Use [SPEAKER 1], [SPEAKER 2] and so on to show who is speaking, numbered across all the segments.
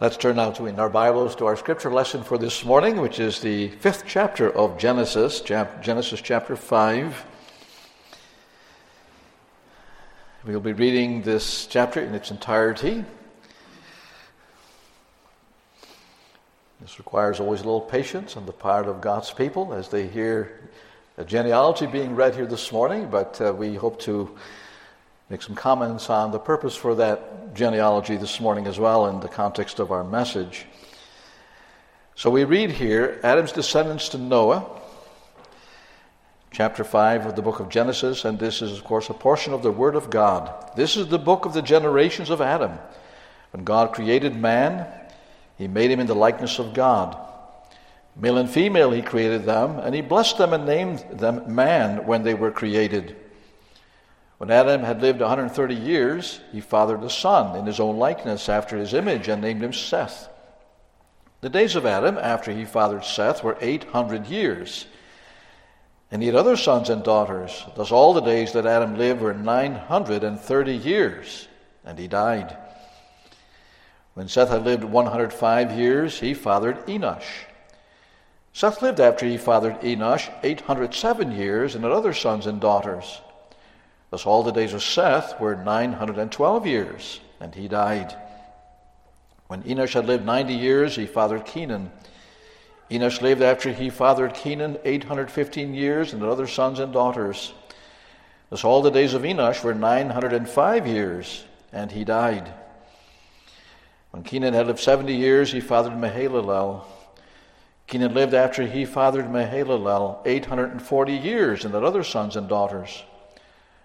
[SPEAKER 1] Let's turn now to in our Bibles to our scripture lesson for this morning, which is the fifth chapter of Genesis, Genesis chapter 5. We'll be reading this chapter in its entirety. This requires always a little patience on the part of God's people as they hear a genealogy being read here this morning, but uh, we hope to make some comments on the purpose for that genealogy this morning as well in the context of our message. So we read here Adam's descendants to Noah, chapter 5 of the book of Genesis, and this is, of course, a portion of the Word of God. This is the book of the generations of Adam. When God created man, he made him in the likeness of God. Male and female, he created them, and he blessed them and named them man when they were created. When Adam had lived 130 years, he fathered a son in his own likeness after his image and named him Seth. The days of Adam after he fathered Seth were 800 years. And he had other sons and daughters. Thus, all the days that Adam lived were 930 years, and he died. When Seth had lived 105 years, he fathered Enosh. Seth lived after he fathered Enosh 807 years and had other sons and daughters. Thus all the days of Seth were 912 years, and he died. When Enosh had lived 90 years, he fathered Kenan. Enosh lived after he fathered Kenan 815 years and other sons and daughters. Thus all the days of Enosh were 905 years, and he died. When Kenan had lived 70 years, he fathered Mahalalel. Kenan lived after he fathered Mahalalel 840 years and had other sons and daughters.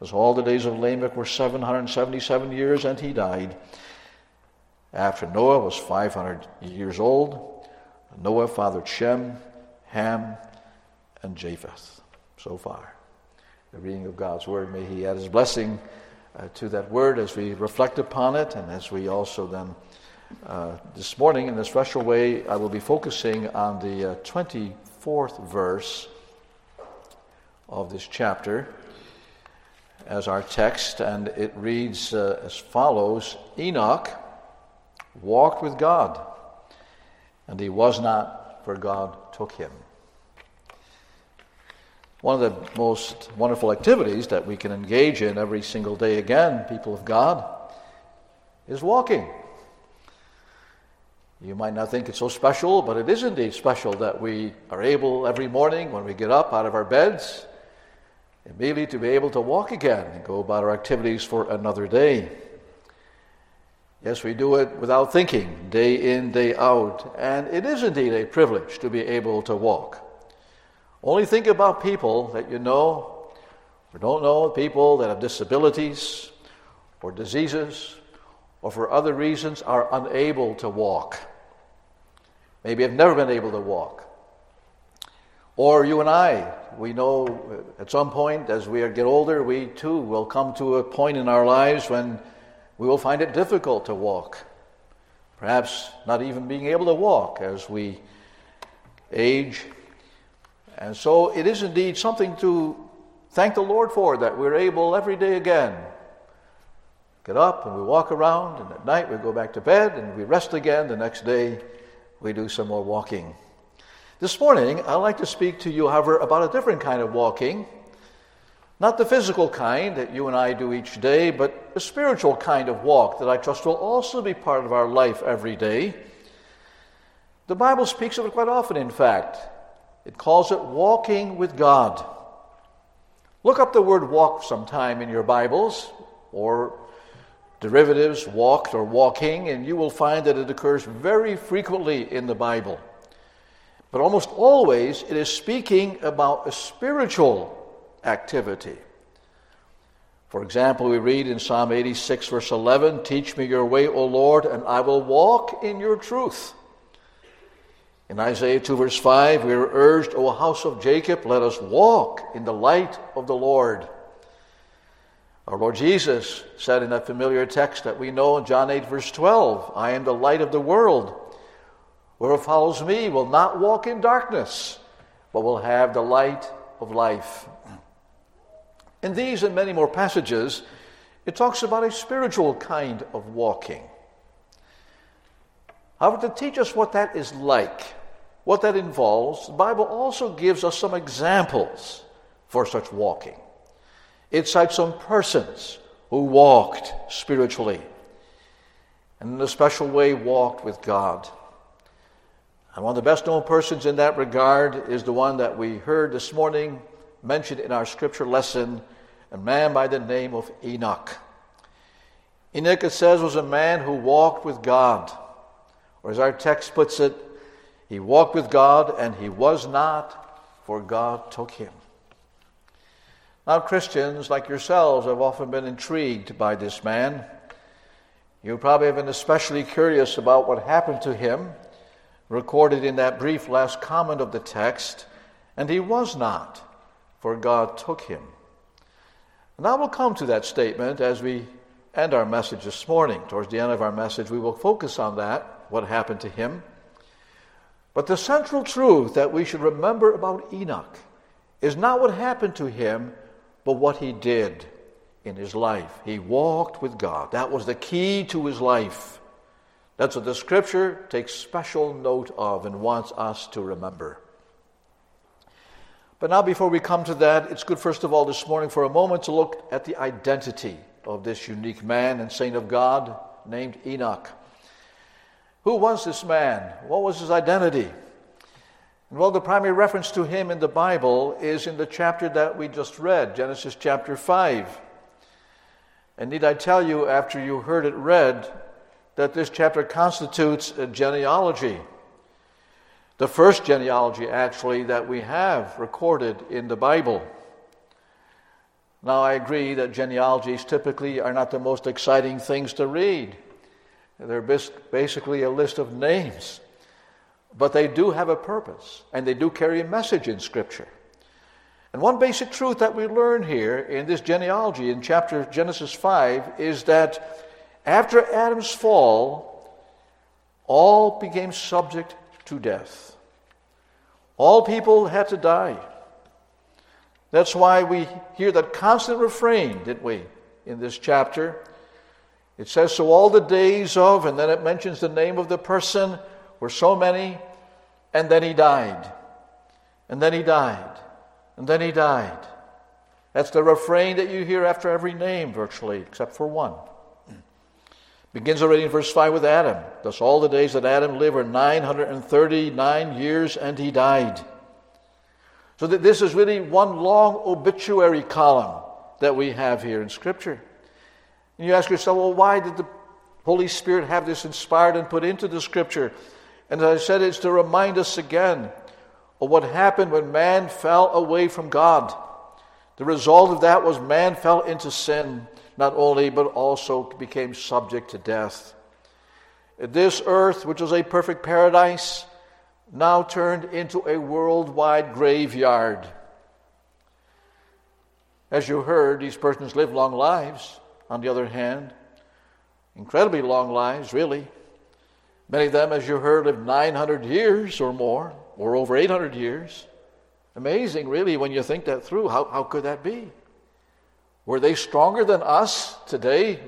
[SPEAKER 1] As all the days of Lamech were 777 years, and he died. After Noah was 500 years old, Noah fathered Shem, Ham, and Japheth. So far, the reading of God's word. May He add His blessing uh, to that word as we reflect upon it, and as we also then, uh, this morning, in a special way, I will be focusing on the uh, 24th verse of this chapter as our text, and it reads uh, as follows Enoch walked with God, and he was not, for God took him. One of the most wonderful activities that we can engage in every single day, again, people of God, is walking. You might not think it's so special, but it is indeed special that we are able every morning when we get up out of our beds immediately to be able to walk again and go about our activities for another day. Yes, we do it without thinking, day in, day out, and it is indeed a privilege to be able to walk. Only think about people that you know or don't know, people that have disabilities or diseases or for other reasons are unable to walk. Maybe have never been able to walk. Or you and I, we know uh, at some point as we get older, we too will come to a point in our lives when we will find it difficult to walk. perhaps not even being able to walk as we age. And so it is indeed something to thank the Lord for that we're able every day again get up and we walk around, and at night we go back to bed and we rest again. The next day we do some more walking. This morning, I'd like to speak to you, however, about a different kind of walking. Not the physical kind that you and I do each day, but a spiritual kind of walk that I trust will also be part of our life every day. The Bible speaks of it quite often, in fact. It calls it walking with God. Look up the word walk sometime in your Bibles, or derivatives, walked or walking, and you will find that it occurs very frequently in the Bible. But almost always it is speaking about a spiritual activity. For example, we read in Psalm 86, verse 11 Teach me your way, O Lord, and I will walk in your truth. In Isaiah 2, verse 5, we are urged, O house of Jacob, let us walk in the light of the Lord. Our Lord Jesus said in that familiar text that we know in John 8, verse 12, I am the light of the world. Whoever follows me will not walk in darkness, but will have the light of life. In these and many more passages, it talks about a spiritual kind of walking. However, to teach us what that is like, what that involves, the Bible also gives us some examples for such walking. It cites some persons who walked spiritually and in a special way walked with God. And one of the best known persons in that regard is the one that we heard this morning mentioned in our scripture lesson, a man by the name of Enoch. Enoch, it says, was a man who walked with God. Or as our text puts it, he walked with God and he was not, for God took him. Now, Christians like yourselves have often been intrigued by this man. You probably have been especially curious about what happened to him, recorded in that brief last comment of the text, and he was not, for God took him. And I will come to that statement as we end our message this morning. Towards the end of our message, we will focus on that, what happened to him. But the central truth that we should remember about Enoch is not what happened to him but what he did in his life. He walked with God. That was the key to his life. That's what the scripture takes special note of and wants us to remember. But now, before we come to that, it's good, first of all, this morning for a moment to look at the identity of this unique man and saint of God named Enoch. Who was this man? What was his identity? Well, the primary reference to him in the Bible is in the chapter that we just read, Genesis chapter 5. And need I tell you, after you heard it read, that this chapter constitutes a genealogy. The first genealogy, actually, that we have recorded in the Bible. Now, I agree that genealogies typically are not the most exciting things to read. They're basically a list of names but they do have a purpose and they do carry a message in Scripture. And one basic truth that we learn here in this genealogy in chapter Genesis 5 is that after Adam's fall, all became subject to death. All people had to die. That's why we hear that constant refrain, didn't we, in this chapter? It says, So all the days of, and then it mentions the name of the person were so many, and then he died. And then he died. And then he died. That's the refrain that you hear after every name, virtually, except for one. Begins already in verse 5 with Adam. Thus, all the days that Adam lived were 939 years, and he died. So, that this is really one long obituary column that we have here in Scripture. And you ask yourself, well, why did the Holy Spirit have this inspired and put into the Scripture? And as I said, it's to remind us again of what happened when man fell away from God. The result of that was man fell into sin, not only, but also became subject to death. This earth, which was a perfect paradise, now turned into a worldwide graveyard. As you heard, these persons live long lives, on the other hand, incredibly long lives, really. Many of them, as you heard, lived 900 years or more, or over 800 years. Amazing, really, when you think that through. How, how could that be? Were they stronger than us today,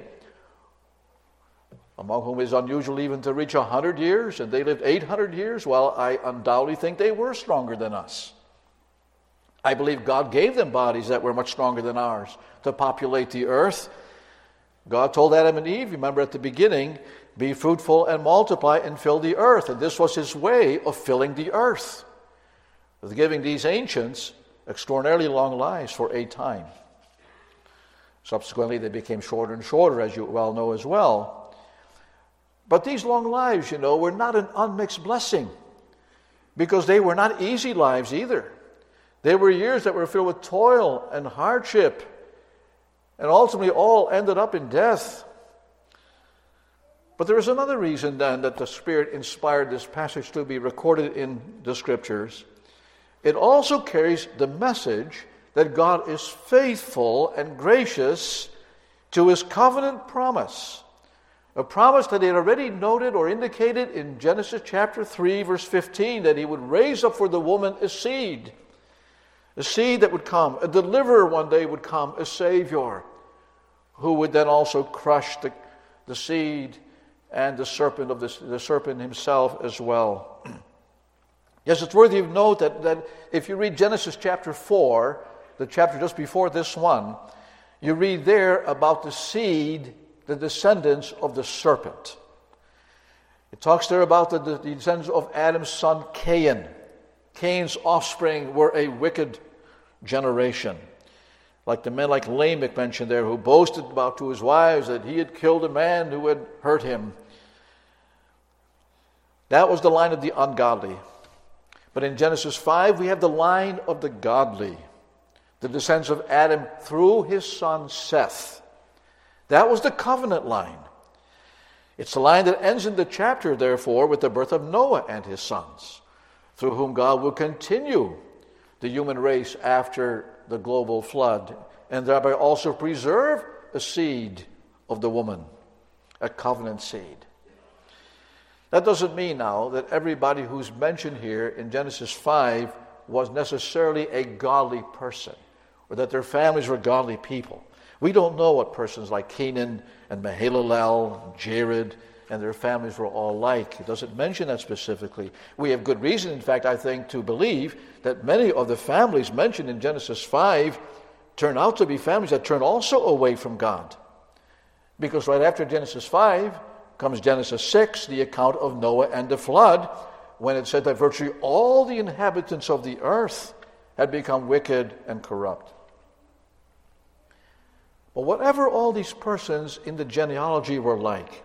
[SPEAKER 1] among whom is unusual even to reach 100 years, and they lived 800 years? Well, I undoubtedly think they were stronger than us. I believe God gave them bodies that were much stronger than ours to populate the earth. God told Adam and Eve, remember at the beginning, be fruitful and multiply and fill the earth. And this was his way of filling the earth, of giving these ancients extraordinarily long lives for a time. Subsequently, they became shorter and shorter, as you well know as well. But these long lives, you know, were not an unmixed blessing because they were not easy lives either. They were years that were filled with toil and hardship, and ultimately all ended up in death. But there is another reason then that the Spirit inspired this passage to be recorded in the Scriptures. It also carries the message that God is faithful and gracious to his covenant promise. A promise that he had already noted or indicated in Genesis chapter 3, verse 15, that he would raise up for the woman a seed. A seed that would come, a deliverer one day would come, a Savior, who would then also crush the, the seed and the serpent of the, the serpent himself as well. yes, it's worthy of note that, that if you read Genesis chapter 4, the chapter just before this one, you read there about the seed, the descendants of the serpent. It talks there about the, the descendants of Adam's son Cain. Cain's offspring were a wicked generation like the men like Lamech mentioned there, who boasted about to his wives that he had killed a man who had hurt him. That was the line of the ungodly. But in Genesis 5, we have the line of the godly, the descendants of Adam through his son Seth. That was the covenant line. It's the line that ends in the chapter, therefore, with the birth of Noah and his sons, through whom God will continue the human race after the global flood, and thereby also preserve a seed of the woman, a covenant seed. That doesn't mean now that everybody who's mentioned here in Genesis 5 was necessarily a godly person or that their families were godly people. We don't know what persons like Kenan and Mahalalel, Jared, and their families were all like. It doesn't mention that specifically. We have good reason, in fact, I think, to believe that many of the families mentioned in Genesis 5 turn out to be families that turn also away from God. Because right after Genesis 5 comes Genesis 6, the account of Noah and the flood, when it said that virtually all the inhabitants of the earth had become wicked and corrupt. Whatever all these persons in the genealogy were like,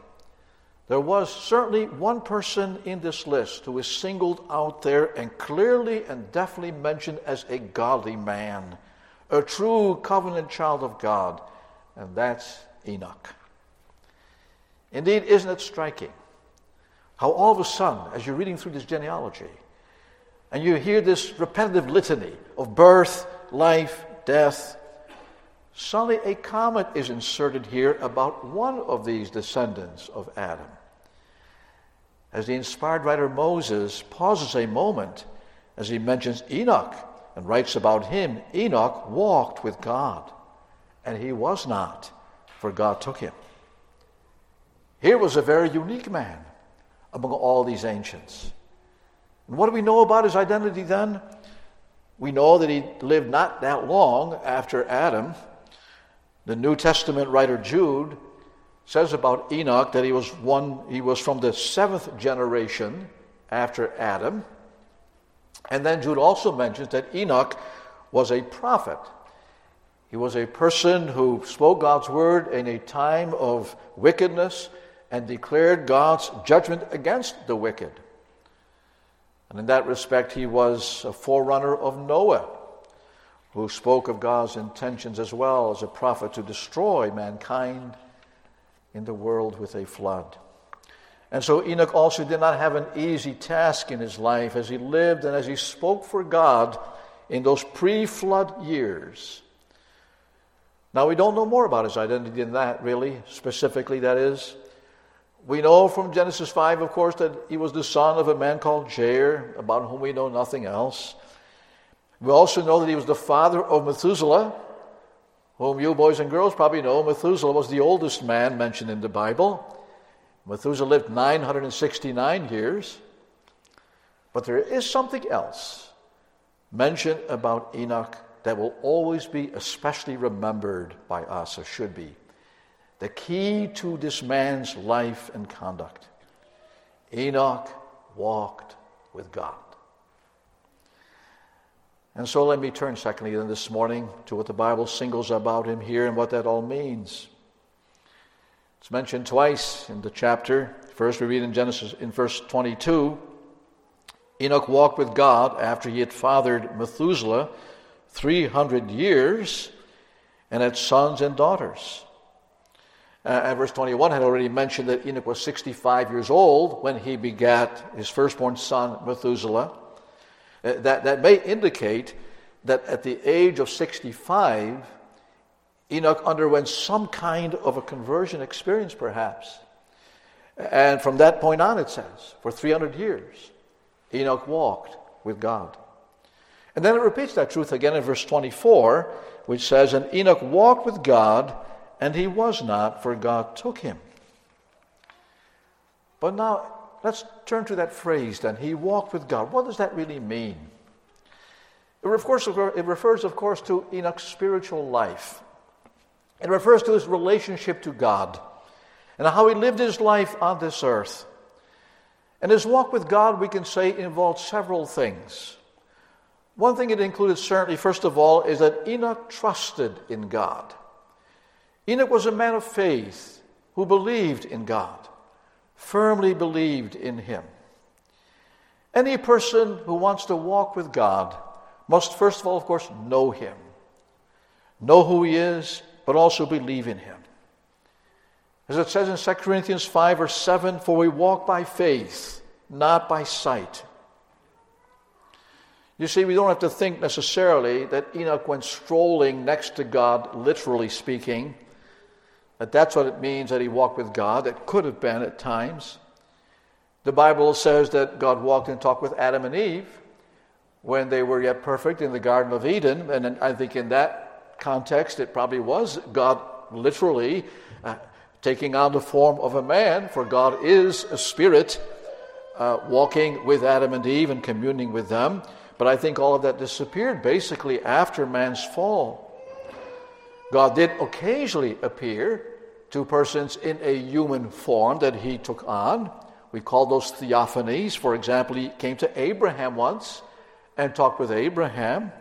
[SPEAKER 1] there was certainly one person in this list who is singled out there and clearly and definitely mentioned as a godly man, a true covenant child of God, and that's Enoch. Indeed, isn't it striking how all of a sudden, as you're reading through this genealogy, and you hear this repetitive litany of birth, life, death, Suddenly, a comment is inserted here about one of these descendants of Adam. As the inspired writer Moses pauses a moment as he mentions Enoch and writes about him Enoch walked with God, and he was not, for God took him. Here was a very unique man among all these ancients. And what do we know about his identity then? We know that he lived not that long after Adam the New Testament writer Jude says about Enoch that he was one he was from the seventh generation after Adam. And then Jude also mentions that Enoch was a prophet. He was a person who spoke God's word in a time of wickedness and declared God's judgment against the wicked. And in that respect, he was a forerunner of Noah who spoke of God's intentions as well as a prophet to destroy mankind in the world with a flood. And so Enoch also did not have an easy task in his life as he lived and as he spoke for God in those pre flood years. Now, we don't know more about his identity than that, really, specifically, that is. We know from Genesis 5, of course, that he was the son of a man called Jared, about whom we know nothing else. We also know that he was the father of Methuselah, whom you boys and girls probably know. Methuselah was the oldest man mentioned in the Bible. Methuselah lived 969 years. But there is something else mentioned about Enoch that will always be especially remembered by us, or should be. The key to this man's life and conduct. Enoch walked with God. And so let me turn, secondly, then this morning to what the Bible singles about him here and what that all means. It's mentioned twice in the chapter. First, we read in Genesis in verse 22 Enoch walked with God after he had fathered Methuselah 300 years and had sons and daughters. Uh, and verse 21 had already mentioned that Enoch was 65 years old when he begat his firstborn son, Methuselah. Uh, that, that may indicate that at the age of 65, Enoch underwent some kind of a conversion experience, perhaps. And from that point on, it says, for 300 years, Enoch walked with God. And then it repeats that truth again in verse 24, which says, And Enoch walked with God, and he was not, for God took him. But now, let's turn to that phrase then. He walked with God. What does that really mean? It refers, it refers, of course, to Enoch's spiritual life. It refers to his relationship to God and how he lived his life on this earth. And his walk with God, we can say, involved several things. One thing it included, certainly, first of all, is that Enoch trusted in God. Enoch was a man of faith who believed in God, firmly believed in Him. Any person who wants to walk with God must, first of all, of course, know Him, know who He is, but also believe in Him. As it says in 2 Corinthians 5 or 7, for we walk by faith, not by sight. You see, we don't have to think necessarily that Enoch went strolling next to God, literally speaking, that that's what it means that he walked with God. It could have been at times. The Bible says that God walked and talked with Adam and Eve when they were yet perfect in the Garden of Eden. And I think in that context, it probably was God literally uh, taking on the form of a man, for God is a spirit uh, walking with Adam and Eve and communing with them. But I think all of that disappeared basically after man's fall. God did occasionally appear to persons in a human form that he took on. We call those theophanies. For example, he came to Abraham once and talked with Abraham.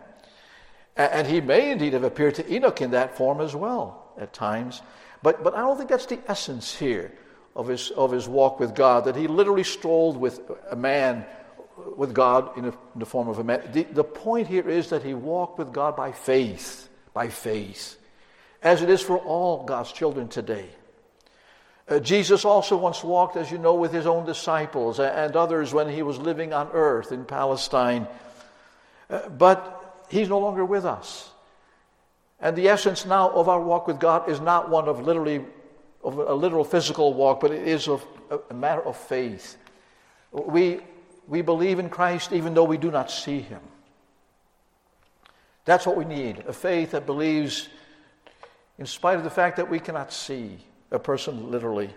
[SPEAKER 1] And he may indeed have appeared to Enoch in that form as well at times. But, but I don't think that's the essence here of his, of his walk with God, that he literally strolled with a man with God in, a, in the form of a man. The, the point here is that he walked with God by faith, by faith, as it is for all God's children today. Uh, Jesus also once walked, as you know, with his own disciples and others when he was living on earth in Palestine. Uh, but he's no longer with us. And the essence now of our walk with God is not one of literally of a literal physical walk, but it is of a matter of faith. We we believe in Christ even though we do not see him. That's what we need a faith that believes in spite of the fact that we cannot see a person literally.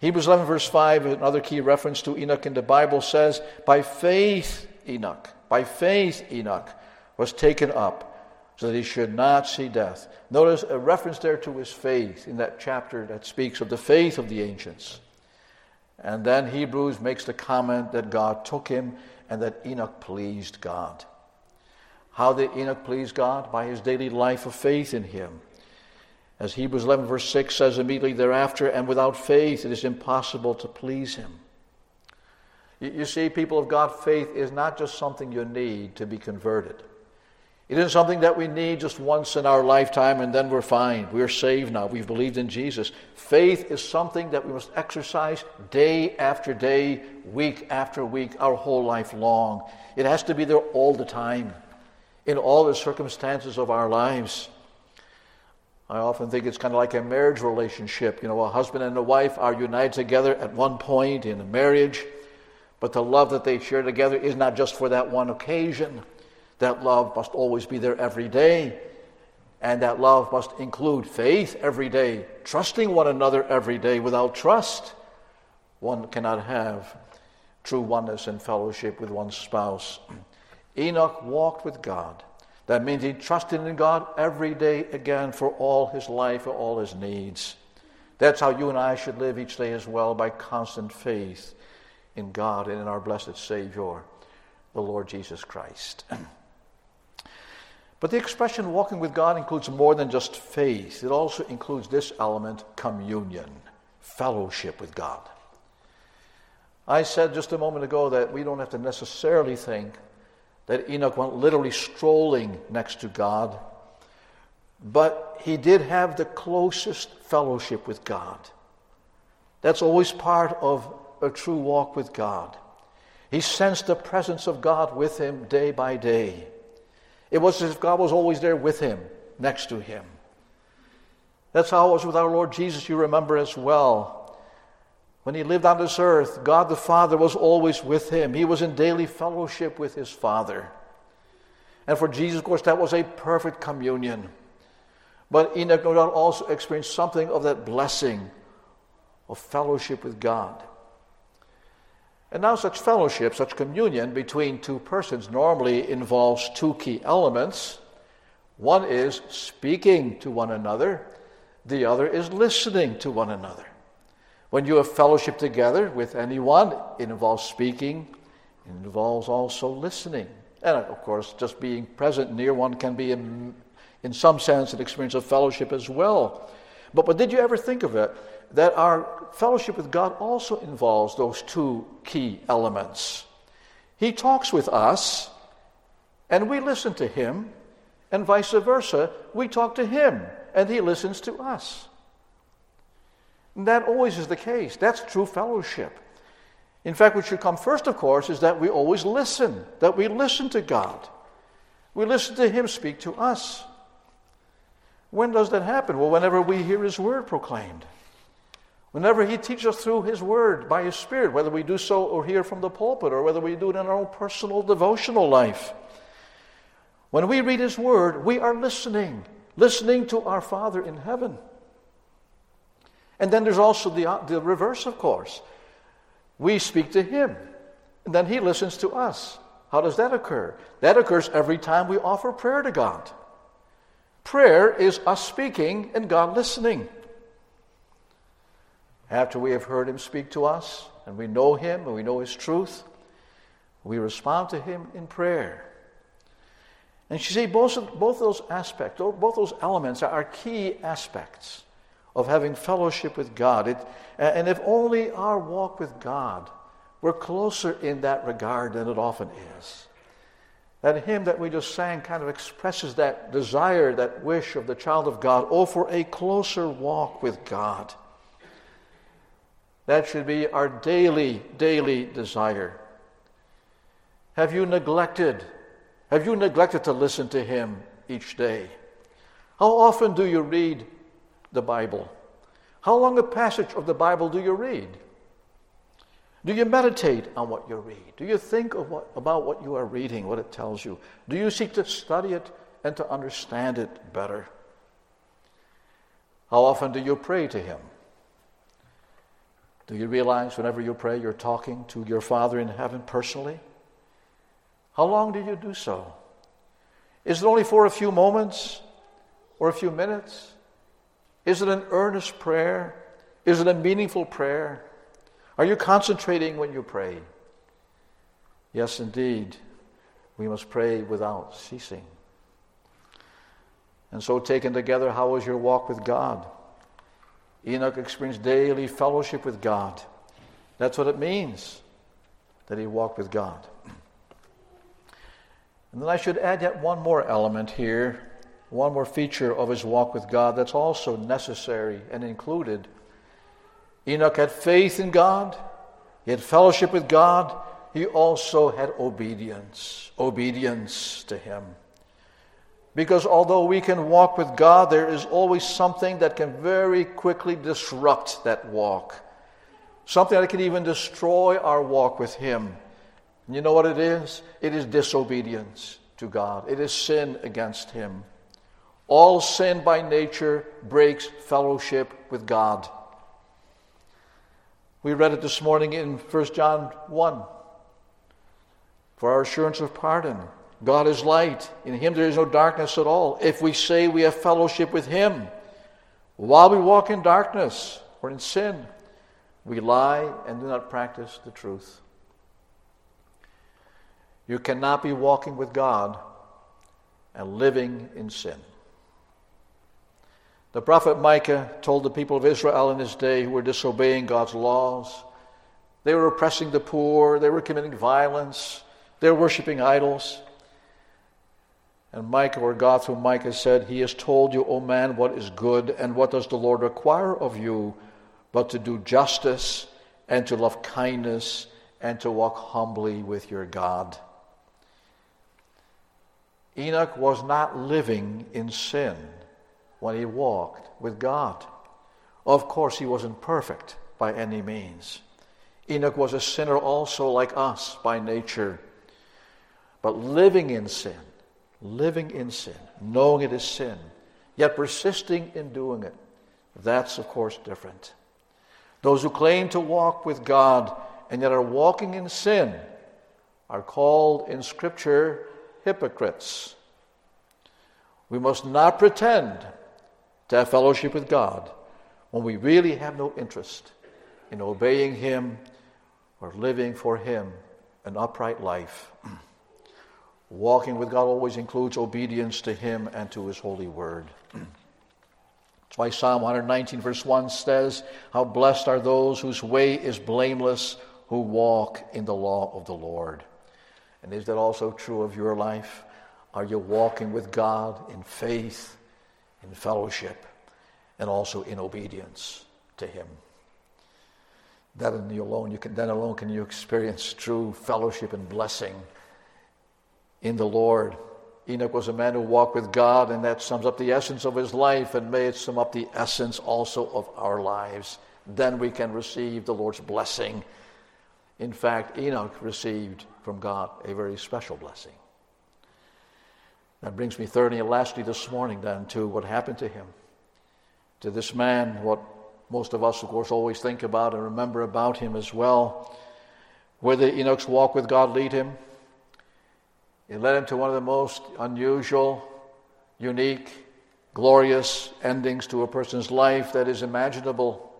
[SPEAKER 1] Hebrews 11, verse 5, another key reference to Enoch in the Bible says, By faith, Enoch, by faith, Enoch was taken up so that he should not see death. Notice a reference there to his faith in that chapter that speaks of the faith of the ancients. And then Hebrews makes the comment that God took him and that Enoch pleased God. How did Enoch please God? By his daily life of faith in him. As Hebrews 11, verse 6 says immediately thereafter, and without faith it is impossible to please him. You see, people of God, faith is not just something you need to be converted. It isn't something that we need just once in our lifetime and then we're fine. We're saved now. We've believed in Jesus. Faith is something that we must exercise day after day, week after week, our whole life long. It has to be there all the time, in all the circumstances of our lives. I often think it's kind of like a marriage relationship. You know, a husband and a wife are united together at one point in a marriage, but the love that they share together is not just for that one occasion. That love must always be there every day. And that love must include faith every day, trusting one another every day. Without trust, one cannot have true oneness and fellowship with one's spouse. Enoch walked with God. That means he trusted in God every day again for all his life, for all his needs. That's how you and I should live each day as well, by constant faith in God and in our blessed Savior, the Lord Jesus Christ. but the expression walking with God includes more than just faith, it also includes this element communion, fellowship with God. I said just a moment ago that we don't have to necessarily think that Enoch went literally strolling next to God, but he did have the closest fellowship with God. That's always part of a true walk with God. He sensed the presence of God with him day by day. It was as if God was always there with him, next to him. That's how it was with our Lord Jesus, you remember as well. When he lived on this earth, God the Father was always with him. He was in daily fellowship with his Father. And for Jesus, of course, that was a perfect communion. But Enoch, no doubt, also experienced something of that blessing of fellowship with God. And now, such fellowship, such communion between two persons normally involves two key elements. One is speaking to one another, the other is listening to one another. When you have fellowship together with anyone, it involves speaking, it involves also listening. And of course, just being present near one can be, in, in some sense, an experience of fellowship as well. But, but did you ever think of it that our fellowship with God also involves those two key elements? He talks with us, and we listen to him, and vice versa. We talk to him, and he listens to us. And that always is the case. That's true fellowship. In fact, what should come first, of course, is that we always listen, that we listen to God. We listen to Him speak to us. When does that happen? Well, whenever we hear His word proclaimed. Whenever He teaches us through His word by His Spirit, whether we do so or hear from the pulpit or whether we do it in our own personal devotional life. When we read His word, we are listening, listening to our Father in heaven. And then there's also the, uh, the reverse, of course. We speak to him, and then he listens to us. How does that occur? That occurs every time we offer prayer to God. Prayer is us speaking and God listening. After we have heard him speak to us, and we know him and we know his truth, we respond to him in prayer. And you see, both, both those aspects, both those elements are key aspects of having fellowship with God. It, and if only our walk with God were closer in that regard than it often is. That hymn that we just sang kind of expresses that desire, that wish of the child of God, oh, for a closer walk with God. That should be our daily, daily desire. Have you neglected? Have you neglected to listen to Him each day? How often do you read the Bible? How long a passage of the Bible do you read? Do you meditate on what you read? Do you think what, about what you are reading, what it tells you? Do you seek to study it and to understand it better? How often do you pray to Him? Do you realize whenever you pray, you're talking to your Father in heaven personally? How long do you do so? Is it only for a few moments or a few minutes? Is it an earnest prayer? Is it a meaningful prayer? Are you concentrating when you pray? Yes, indeed. We must pray without ceasing. And so, taken together, how was your walk with God? Enoch experienced daily fellowship with God. That's what it means that he walked with God. And then I should add yet one more element here one more feature of his walk with God that's also necessary and included. Enoch had faith in God, he had fellowship with God, he also had obedience, obedience to him. Because although we can walk with God, there is always something that can very quickly disrupt that walk. Something that can even destroy our walk with Him. And you know what it is? It is disobedience to God, it is sin against Him. All sin by nature breaks fellowship with God. We read it this morning in 1 John 1 for our assurance of pardon. God is light. In him there is no darkness at all. If we say we have fellowship with him, while we walk in darkness or in sin, we lie and do not practice the truth. You cannot be walking with God and living in sin. The prophet Micah told the people of Israel in his day who were disobeying God's laws, they were oppressing the poor, they were committing violence, they were worshiping idols. And Micah, or God through Micah, said, He has told you, O man, what is good, and what does the Lord require of you, but to do justice, and to love kindness, and to walk humbly with your God. Enoch was not living in sin when he walked with God. Of course, he wasn't perfect by any means. Enoch was a sinner also, like us by nature. But living in sin, living in sin, knowing it is sin, yet persisting in doing it, that's of course different. Those who claim to walk with God and yet are walking in sin are called in Scripture hypocrites. We must not pretend to have fellowship with God when we really have no interest in obeying Him or living for Him an upright life. Walking with God always includes obedience to Him and to His holy word. That's why Psalm 119, verse 1 says, How blessed are those whose way is blameless, who walk in the law of the Lord. And is that also true of your life? Are you walking with God in faith? In fellowship, and also in obedience to Him. That alone, you can, then alone can you experience true fellowship and blessing in the Lord. Enoch was a man who walked with God, and that sums up the essence of his life, and may it sum up the essence also of our lives. Then we can receive the Lord's blessing. In fact, Enoch received from God a very special blessing. That brings me thirdly and lastly this morning then to what happened to him. To this man, what most of us, of course, always think about and remember about him as well. Where did Enoch's walk with God lead him? It led him to one of the most unusual, unique, glorious endings to a person's life that is imaginable.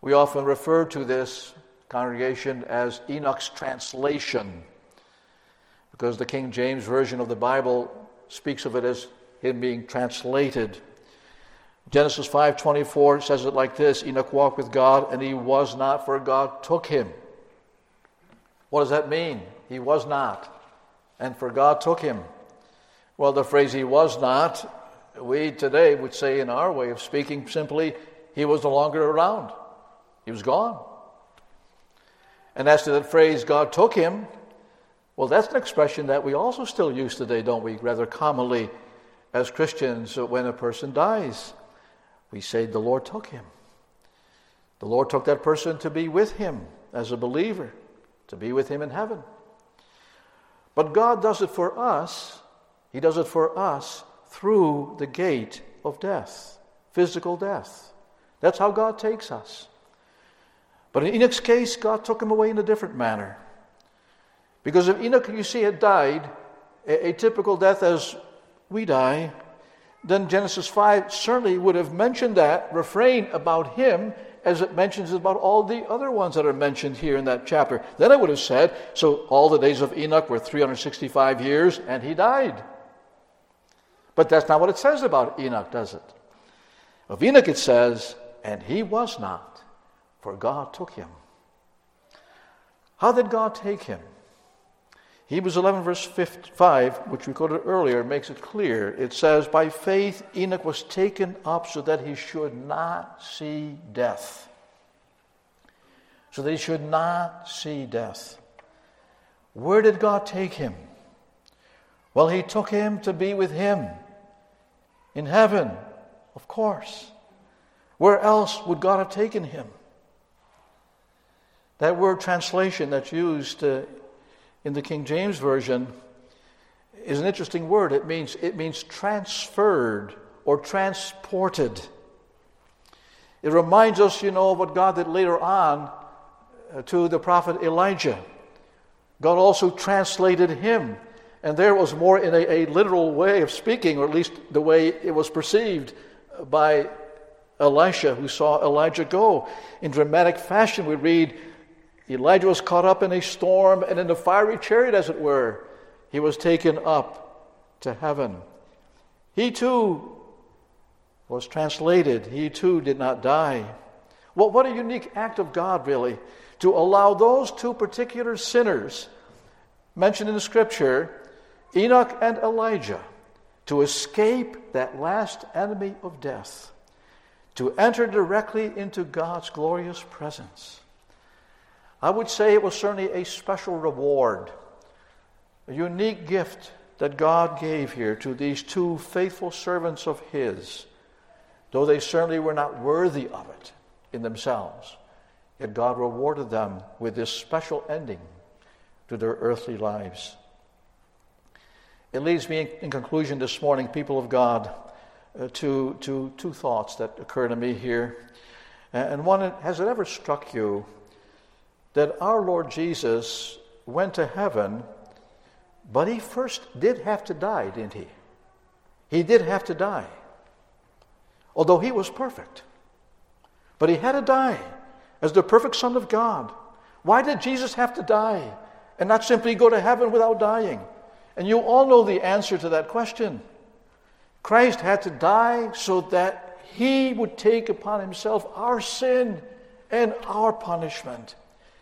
[SPEAKER 1] We often refer to this congregation as Enoch's translation because the King James Version of the Bible speaks of it as him being translated. Genesis 5:24 says it like this, Enoch walked with God and he was not for God took him. What does that mean? He was not and for God took him. Well, the phrase he was not, we today would say in our way of speaking simply he was no longer around. He was gone. And as to that phrase God took him, well, that's an expression that we also still use today, don't we? Rather commonly as Christians, when a person dies, we say, The Lord took him. The Lord took that person to be with him as a believer, to be with him in heaven. But God does it for us. He does it for us through the gate of death, physical death. That's how God takes us. But in Enoch's case, God took him away in a different manner. Because if Enoch, you see, had died a, a typical death as we die, then Genesis 5 certainly would have mentioned that refrain about him as it mentions about all the other ones that are mentioned here in that chapter. Then it would have said, so all the days of Enoch were 365 years and he died. But that's not what it says about Enoch, does it? Of Enoch it says, and he was not, for God took him. How did God take him? Hebrews 11, verse 5, which we quoted earlier, makes it clear. It says, By faith Enoch was taken up so that he should not see death. So that he should not see death. Where did God take him? Well, he took him to be with him in heaven, of course. Where else would God have taken him? That word translation that's used uh, in the King James Version is an interesting word. It means, it means transferred or transported. It reminds us, you know, of what God did later on uh, to the prophet Elijah. God also translated him. And there was more in a, a literal way of speaking, or at least the way it was perceived by Elisha, who saw Elijah go. In dramatic fashion, we read Elijah was caught up in a storm and in a fiery chariot, as it were. He was taken up to heaven. He too was translated. He too did not die. Well, what a unique act of God, really, to allow those two particular sinners mentioned in the scripture, Enoch and Elijah, to escape that last enemy of death, to enter directly into God's glorious presence. I would say it was certainly a special reward, a unique gift that God gave here to these two faithful servants of His, though they certainly were not worthy of it in themselves. Yet God rewarded them with this special ending to their earthly lives. It leads me, in conclusion this morning, people of God, uh, to, to two thoughts that occur to me here. And one, has it ever struck you that our Lord Jesus went to heaven, but he first did have to die, didn't he? He did have to die. Although he was perfect. But he had to die as the perfect Son of God. Why did Jesus have to die and not simply go to heaven without dying? And you all know the answer to that question. Christ had to die so that he would take upon himself our sin and our punishment.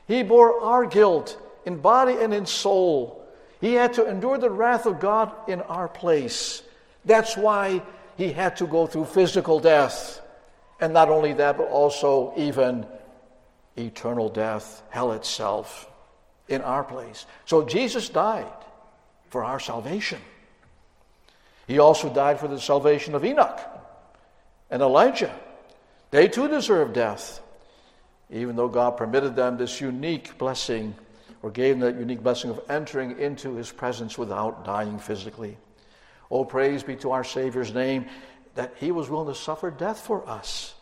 [SPEAKER 1] He bore our guilt in body and in soul. He had to endure the wrath of God in our place. That's why he had to go through physical death. And not only that, but also even eternal death, hell itself, in our place. So Jesus died for our salvation. He also died for the salvation of Enoch and Elijah. They too deserve death even though God permitted them this unique blessing or gave them that unique blessing of entering into his presence without dying physically. Oh, praise be to our Savior's name that he was willing to suffer death for us,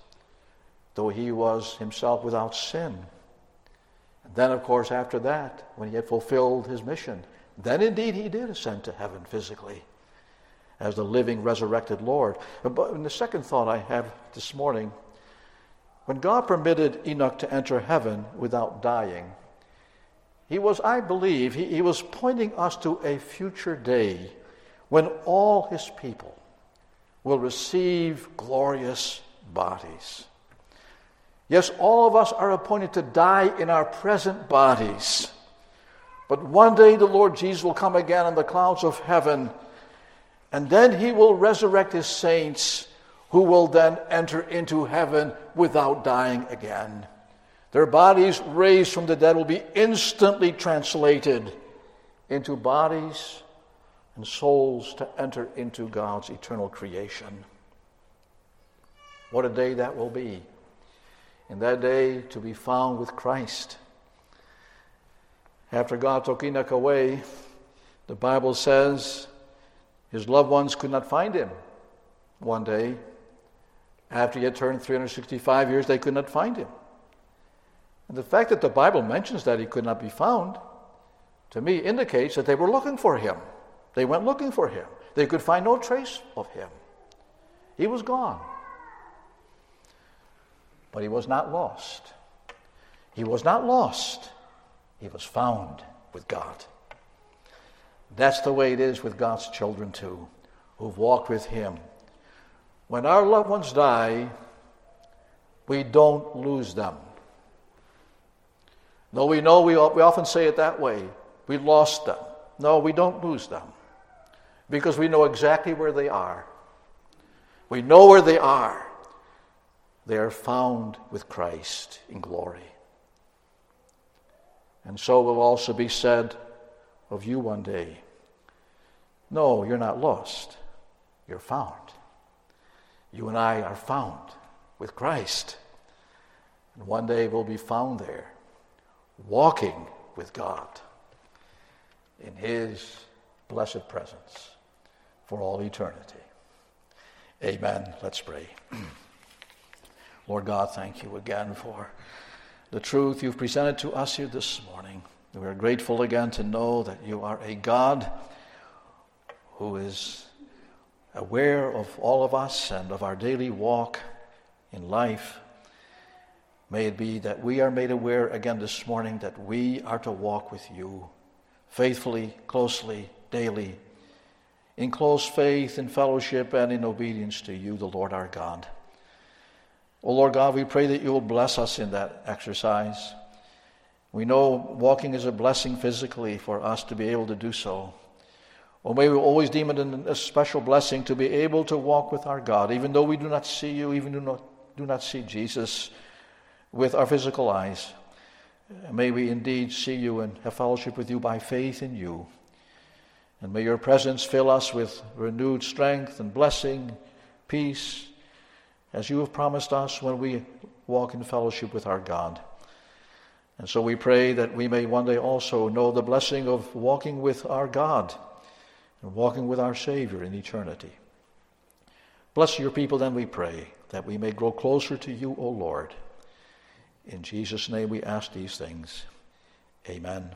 [SPEAKER 1] though he was himself without sin. And then, of course, after that, when he had fulfilled his mission, then indeed he did ascend to heaven physically as the living, resurrected Lord. But the second thought I have this morning when God permitted Enoch to enter heaven without dying, he was, I believe, he, he was pointing us to a future day when all his people will receive glorious bodies. Yes, all of us are appointed to die in our present bodies. But one day the Lord Jesus will come again in the clouds of heaven, and then he will resurrect his saints who will then enter into heaven without dying again. Their bodies raised from the dead will be instantly translated into bodies and souls to enter into God's eternal creation. What a day that will be. In that day, to be found with Christ. After God took Enoch away, the Bible says his loved ones could not find him one day. After he had turned 365 years, they could not find him. And the fact that the Bible mentions that he could not be found, to me, indicates that they were looking for him. They went looking for him. They could find no trace of him. He was gone. But he was not lost. He was not lost. He was found with God. That's the way it is with God's children, too, who've walked with him when our loved ones die, we don't lose them. No, we know we, we often say it that way we lost them. No, we don't lose them because we know exactly where they are. We know where they are. They are found with Christ in glory. And so will also be said of you one day. No, you're not lost. You're found. You and I are found with Christ. And one day we'll be found there, walking with God in His blessed presence for all eternity. Amen. Let's pray. Lord God, thank you again for the truth you've presented to us here this morning. We are grateful again to know that you are a God who is aware of all of us and of our daily walk in life. May it be that we are made aware again this morning that we are to walk with you faithfully, closely, daily, in close faith, in fellowship, and in obedience to you, the Lord our God. O Lord God, we pray that you will bless us in that exercise. We know walking is a blessing physically for us to be able to do so. Or may we always deem it a special blessing to be able to walk with our God, even though we do not see you, even do not, do not see Jesus with our physical eyes. May we indeed see you and have fellowship with you by faith in you. And may your presence fill us with renewed strength and blessing, peace, as you have promised us when we walk in fellowship with our God. And so we pray that we may one day also know the blessing of walking with our God and walking with our Savior in eternity. Bless your people, then, we pray, that we may grow closer to you, O Lord. In Jesus' name we ask these things. Amen.